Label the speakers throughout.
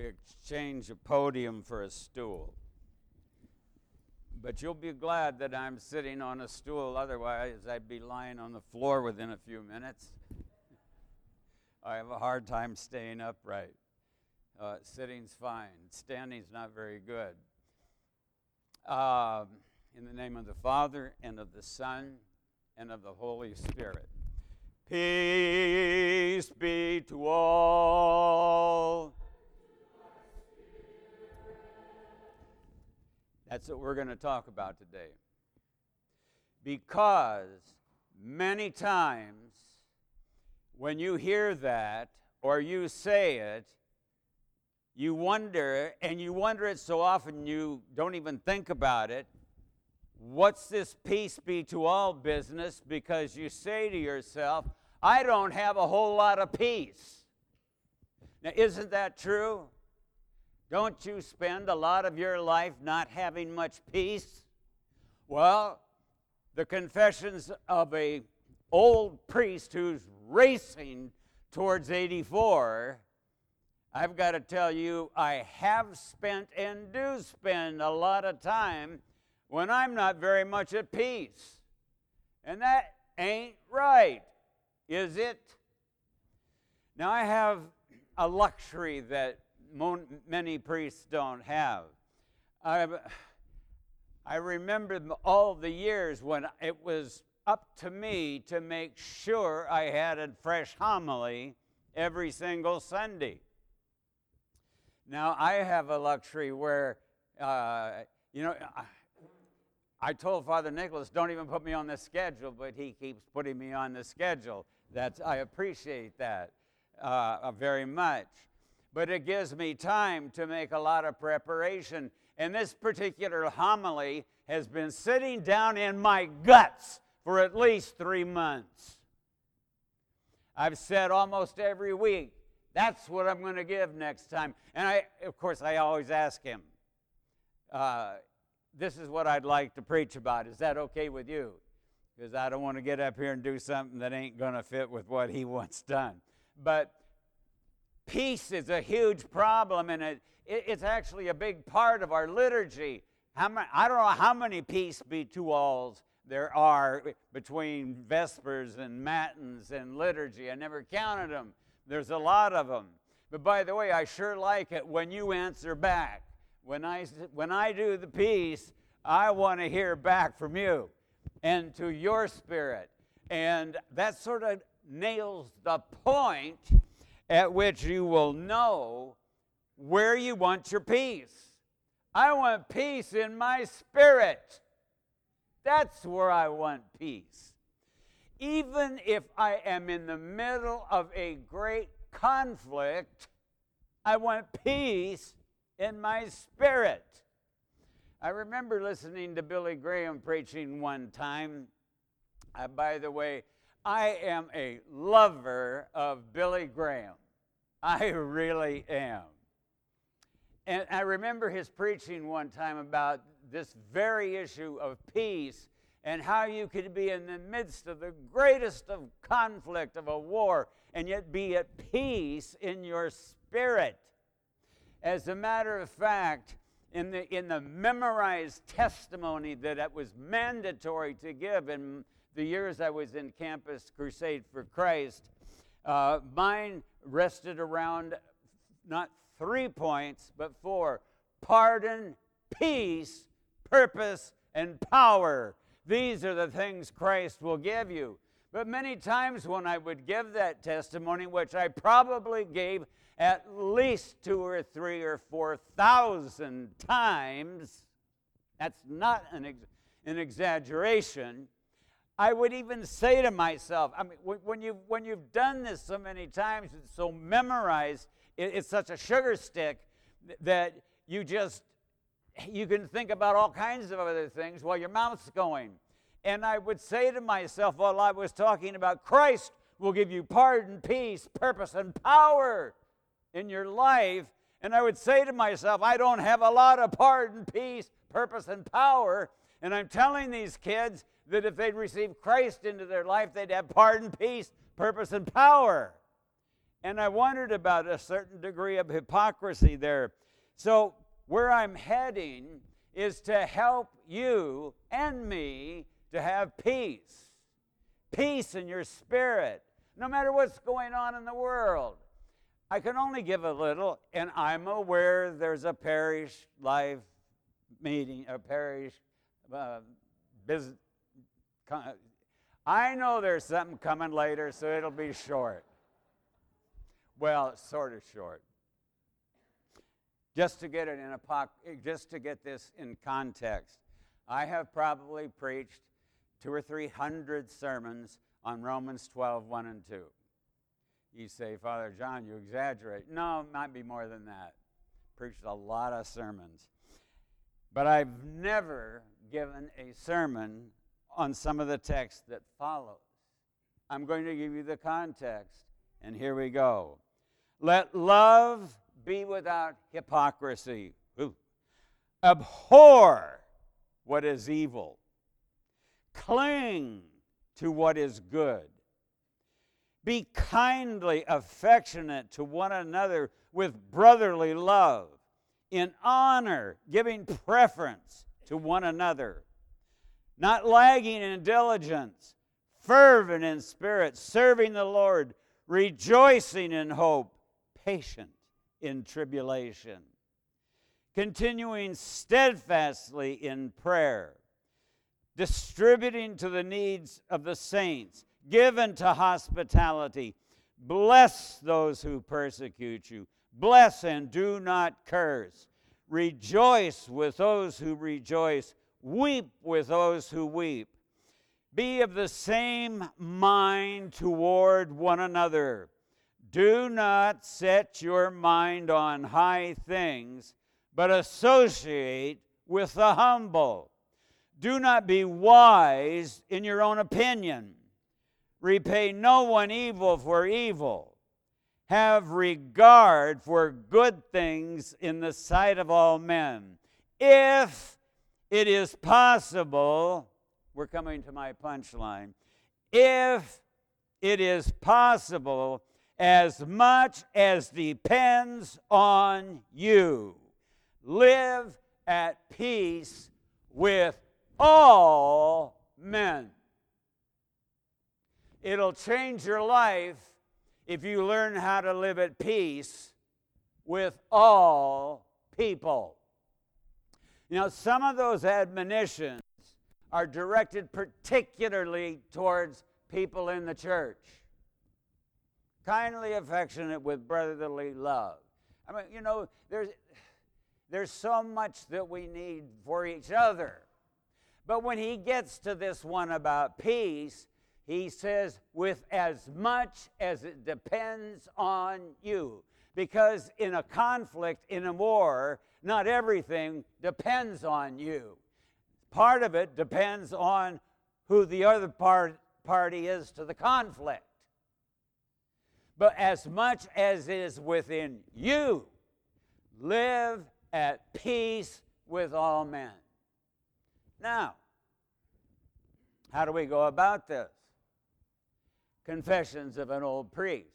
Speaker 1: we exchange a podium for a stool. But you'll be glad that I'm sitting on a stool, otherwise, I'd be lying on the floor within a few minutes. I have a hard time staying upright. Uh, sitting's fine, standing's not very good. Um, in the name of the Father, and of the Son, and of the Holy Spirit. Peace be to all. That's what we're going to talk about today. Because many times when you hear that or you say it, you wonder, and you wonder it so often you don't even think about it. What's this peace be to all business? Because you say to yourself, I don't have a whole lot of peace. Now, isn't that true? Don't you spend a lot of your life not having much peace? Well, the confessions of a old priest who's racing towards 84, I've got to tell you, I have spent and do spend a lot of time when I'm not very much at peace. And that ain't right is it? Now, I have a luxury that many priests don't have. I've, I remember all the years when it was up to me to make sure I had a fresh homily every single Sunday. Now, I have a luxury where, uh, you know, I told Father Nicholas, don't even put me on the schedule, but he keeps putting me on the schedule. That's, I appreciate that uh, very much. But it gives me time to make a lot of preparation. And this particular homily has been sitting down in my guts for at least three months. I've said almost every week, that's what I'm going to give next time. And I, of course, I always ask him, uh, this is what I'd like to preach about. Is that okay with you? because I don't want to get up here and do something that ain't going to fit with what he wants done. But peace is a huge problem, and it, it, it's actually a big part of our liturgy. Many, I don't know how many peace be to alls there are between Vespers and Matins and liturgy. I never counted them. There's a lot of them. But by the way, I sure like it when you answer back. When I, when I do the peace, I want to hear back from you and to your spirit. And that sort of nails the point at which you will know where you want your peace. I want peace in my spirit. That's where I want peace. Even if I am in the middle of a great conflict, I want peace in my spirit. I remember listening to Billy Graham preaching one time. Uh, by the way, I am a lover of Billy Graham. I really am. And I remember his preaching one time about this very issue of peace and how you could be in the midst of the greatest of conflict of a war and yet be at peace in your spirit. As a matter of fact, in the, in the memorized testimony that it was mandatory to give in the years I was in Campus Crusade for Christ, uh, mine rested around not three points, but four pardon, peace, purpose, and power. These are the things Christ will give you. But many times when I would give that testimony, which I probably gave at least two or three or four thousand times, that's not an, ex- an exaggeration. I would even say to myself, I mean, when, you, when you've done this so many times, it's so memorized, it, it's such a sugar stick that you just, you can think about all kinds of other things while your mouth's going. And I would say to myself while I was talking about Christ will give you pardon, peace, purpose, and power in your life. And I would say to myself, I don't have a lot of pardon, peace, purpose, and power. And I'm telling these kids that if they'd receive Christ into their life, they'd have pardon, peace, purpose, and power. And I wondered about a certain degree of hypocrisy there. So, where I'm heading is to help you and me to have peace. Peace in your spirit, no matter what's going on in the world. I can only give a little, and I'm aware there's a parish life meeting, a parish uh, business. I know there's something coming later, so it'll be short. Well, sort of short. Just to get it in a just to get this in context, I have probably preached two or three hundred sermons on Romans 12, 1 and 2. You say, Father John, you exaggerate. No, it might be more than that. Preached a lot of sermons. But I've never given a sermon on some of the text that follows. I'm going to give you the context, and here we go. Let love be without hypocrisy. Ooh. Abhor what is evil. Cling to what is good. Be kindly affectionate to one another with brotherly love, in honor, giving preference to one another, not lagging in diligence, fervent in spirit, serving the Lord, rejoicing in hope, patient in tribulation, continuing steadfastly in prayer, distributing to the needs of the saints, given to hospitality. Bless those who persecute you. Bless and do not curse. Rejoice with those who rejoice. Weep with those who weep. Be of the same mind toward one another. Do not set your mind on high things, but associate with the humble. Do not be wise in your own opinion. Repay no one evil for evil. Have regard for good things in the sight of all men. If it is possible, we're coming to my punchline. If it is possible, as much as depends on you, live at peace with all men. It'll change your life if you learn how to live at peace with all people. You know, some of those admonitions are directed particularly towards people in the church. Kindly affectionate with brotherly love. I mean, you know, there's, there's so much that we need for each other. But when he gets to this one about peace, he says, with as much as it depends on you. Because in a conflict, in a war, not everything depends on you. Part of it depends on who the other part, party is to the conflict. But as much as is within you, live at peace with all men. Now, how do we go about this? Confessions of an Old Priest.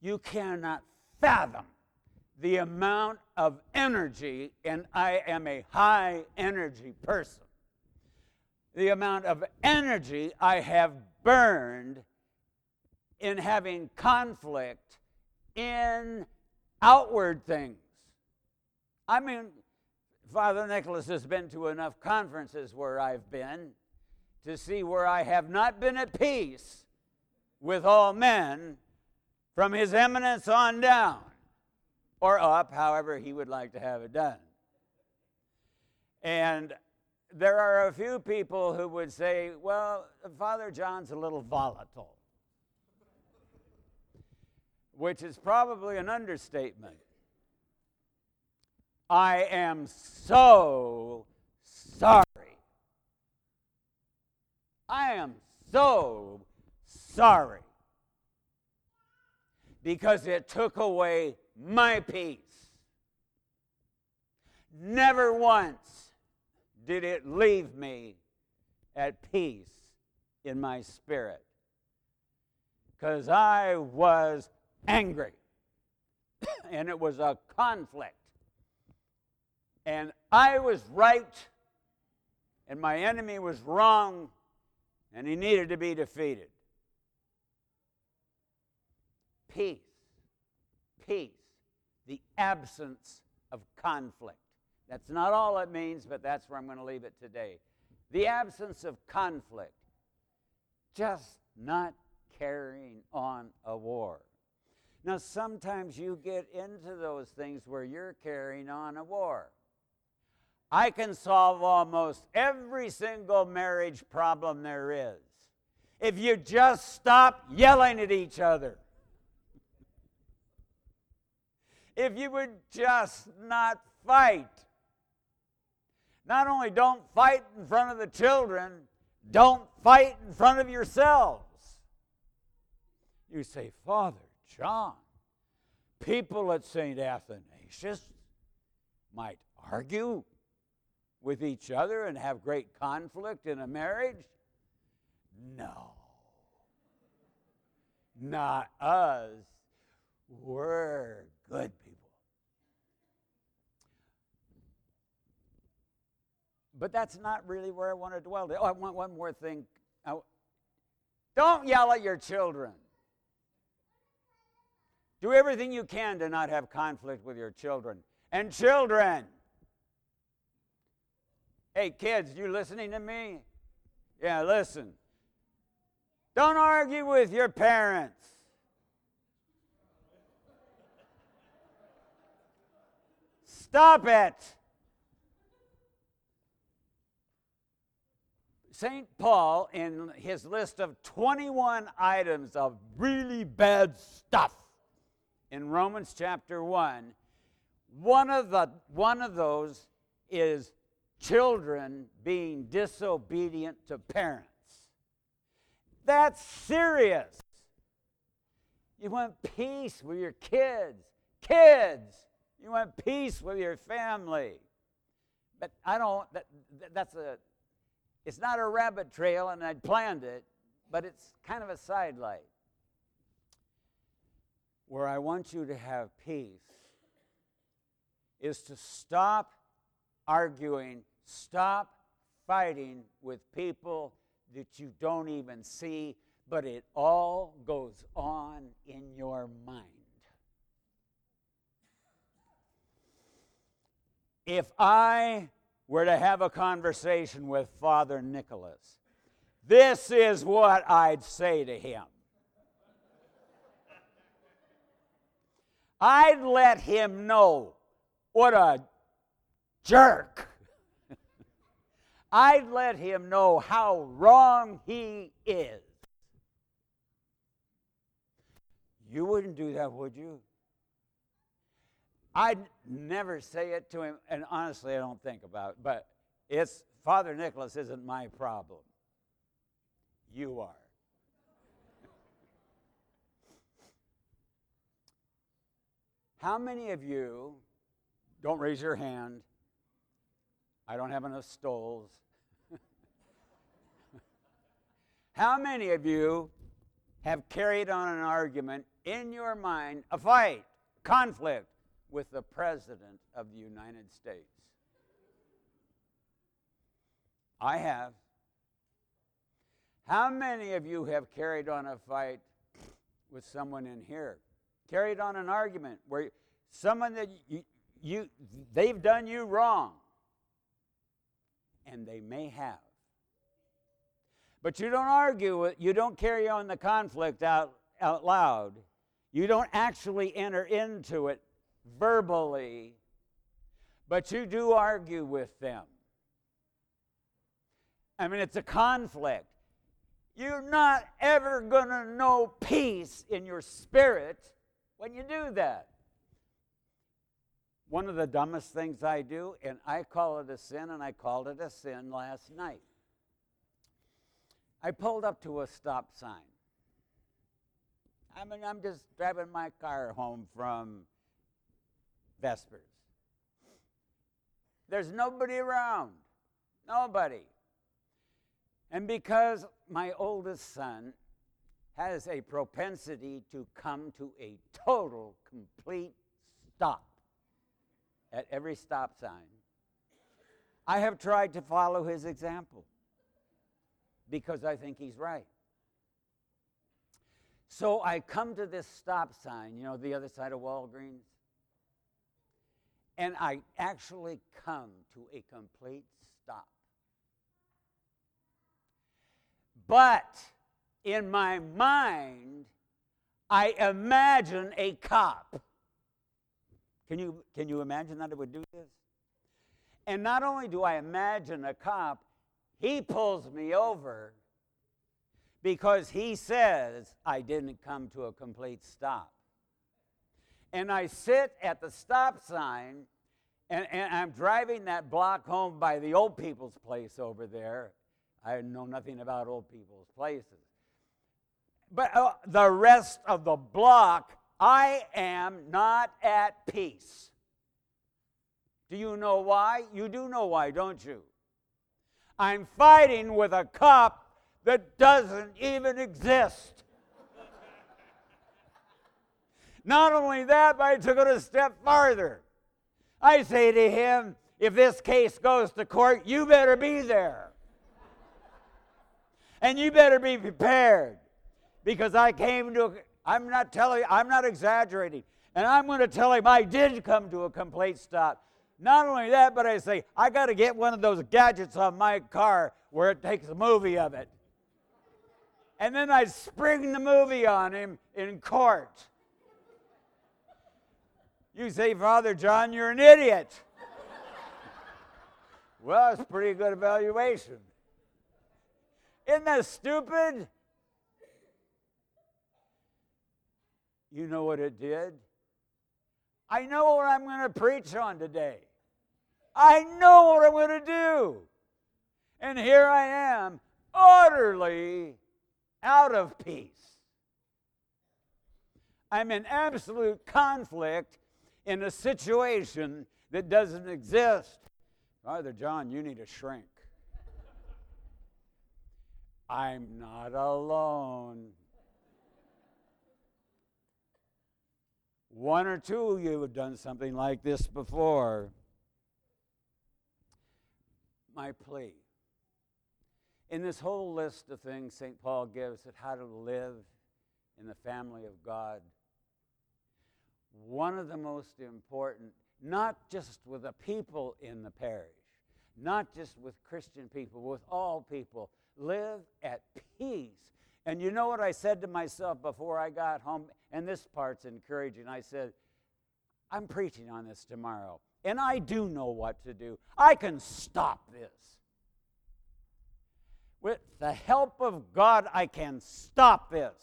Speaker 1: You cannot fathom the amount of energy, and I am a high energy person, the amount of energy I have burned in having conflict in outward things. I mean, Father Nicholas has been to enough conferences where I've been to see where I have not been at peace with all men from His Eminence on down or up, however he would like to have it done. And there are a few people who would say, well, Father John's a little volatile, which is probably an understatement. I am so sorry. I am so sorry because it took away my peace. Never once did it leave me at peace in my spirit because I was angry. and it was a conflict. And I was right, and my enemy was wrong, and he needed to be defeated. Peace. Peace. The absence of conflict. That's not all it means, but that's where I'm going to leave it today. The absence of conflict. Just not carrying on a war. Now, sometimes you get into those things where you're carrying on a war. I can solve almost every single marriage problem there is if you just stop yelling at each other. If you would just not fight. Not only don't fight in front of the children, don't fight in front of yourselves. You say, Father John, people at St. Athanasius might argue with each other and have great conflict in a marriage? No. Not us. We're good people. But that's not really where I want to dwell. Oh, I want one more thing. Don't yell at your children. Do everything you can to not have conflict with your children. And children, hey kids, you listening to me? Yeah, listen. Don't argue with your parents. Stop it. St. Paul, in his list of 21 items of really bad stuff in Romans chapter 1, one of, the, one of those is children being disobedient to parents. That's serious. You want peace with your kids. Kids, you want peace with your family. But I don't, that, that's a, it's not a rabbit trail, and I'd planned it, but it's kind of a sidelight. Where I want you to have peace is to stop arguing, stop fighting with people that you don't even see, but it all goes on in your mind. If I were to have a conversation with Father Nicholas, this is what I'd say to him. I'd let him know what a jerk. I'd let him know how wrong he is. You wouldn't do that, would you? I'd never say it to him, and honestly, I don't think about it, but it's Father Nicholas isn't my problem. You are. How many of you, don't raise your hand, I don't have enough stoles. How many of you have carried on an argument in your mind, a fight, conflict, with the President of the United States. I have. How many of you have carried on a fight with someone in here? Carried on an argument where someone that you, you they've done you wrong and they may have. But you don't argue it, you don't carry on the conflict out, out loud. You don't actually enter into it verbally, but you do argue with them. I mean, it's a conflict. You're not ever going to know peace in your spirit when you do that. One of the dumbest things I do, and I call it a sin, and I called it a sin last night. I pulled up to a stop sign. I mean, I'm just driving my car home from Vespers. There's nobody around. Nobody. And because my oldest son has a propensity to come to a total, complete stop at every stop sign. I have tried to follow his example because I think he's right. So I come to this stop sign, you know, the other side of Walgreens, and I actually come to a complete stop. But in my mind, I imagine a cop. Can you, can you imagine that it would do this? And not only do I imagine a cop, he pulls me over because he says I didn't come to a complete stop. And I sit at the stop sign and, and I'm driving that block home by the old people's place over there. I know nothing about old people's places. But uh, the rest of the block, I am not at peace. Do you know why? You do know why, don't you? I'm fighting with a cop that doesn't even exist. Not only that, but I took it a step farther. I say to him, if this case goes to court, you better be there. And you better be prepared because I came to, I'm not telling I'm not exaggerating. And I'm going to tell him I did come to a complete stop. Not only that, but I say, I got to get one of those gadgets on my car where it takes a movie of it. And then I spring the movie on him in court. You say, Father John, you're an idiot. well, it's pretty good evaluation. Isn't that stupid? You know what it did? I know what I'm going to preach on today. I know what I'm going to do. And here I am, utterly out of peace. I'm in absolute conflict in a situation that doesn't exist. Father John, you need to shrink. I'm not alone. One or two of you have done something like this before. My plea. In this whole list of things St. Paul gives at how to live in the family of God, one of the most important, not just with the people in the parish, not just with Christian people, with all people, live at peace. And you know what I said to myself before I got home? And this part's encouraging. I said, I'm preaching on this tomorrow, and I do know what to do. I can stop this. With the help of God, I can stop this.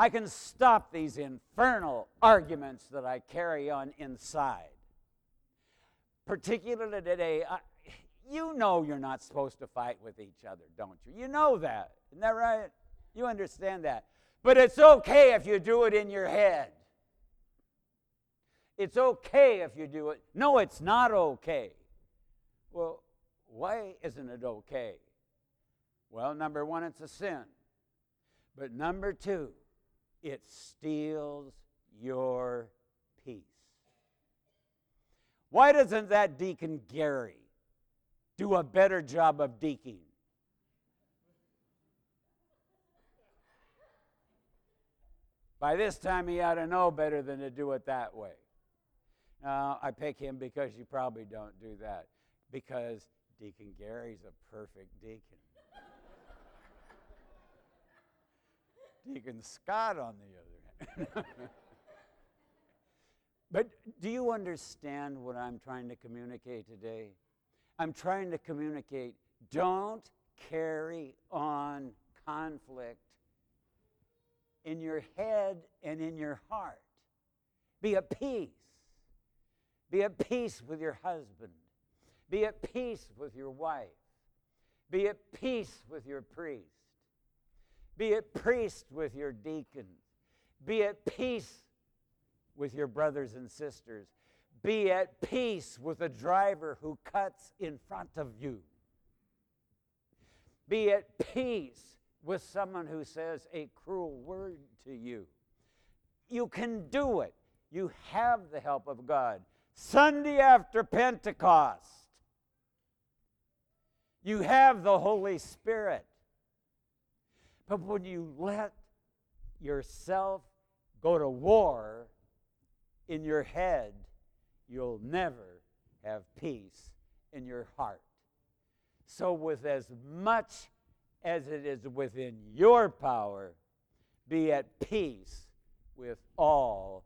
Speaker 1: I can stop these infernal arguments that I carry on inside. Particularly today, I, you know you're not supposed to fight with each other, don't you? You know that. Isn't that right? You understand that. But it's okay if you do it in your head. It's okay if you do it. No, it's not okay. Well, why isn't it okay? Well, number one, it's a sin. But number two, it steals your peace. Why doesn't that deacon Gary do a better job of deaking? By this time, he ought to know better than to do it that way. Now, I pick him because you probably don't do that, because Deacon Gary's a perfect deacon. Deacon Scott, on the other hand. but do you understand what I'm trying to communicate today? I'm trying to communicate don't carry on conflict in your head and in your heart. Be at peace. Be at peace with your husband. Be at peace with your wife. Be at peace with your priest. Be at peace with your deacon. Be at peace with your brothers and sisters. Be at peace with the driver who cuts in front of you. Be at peace with someone who says a cruel word to you. You can do it. You have the help of God. Sunday after Pentecost, you have the Holy Spirit. But when you let yourself go to war in your head, you'll never have peace in your heart. So, with as much as it is within your power, be at peace with all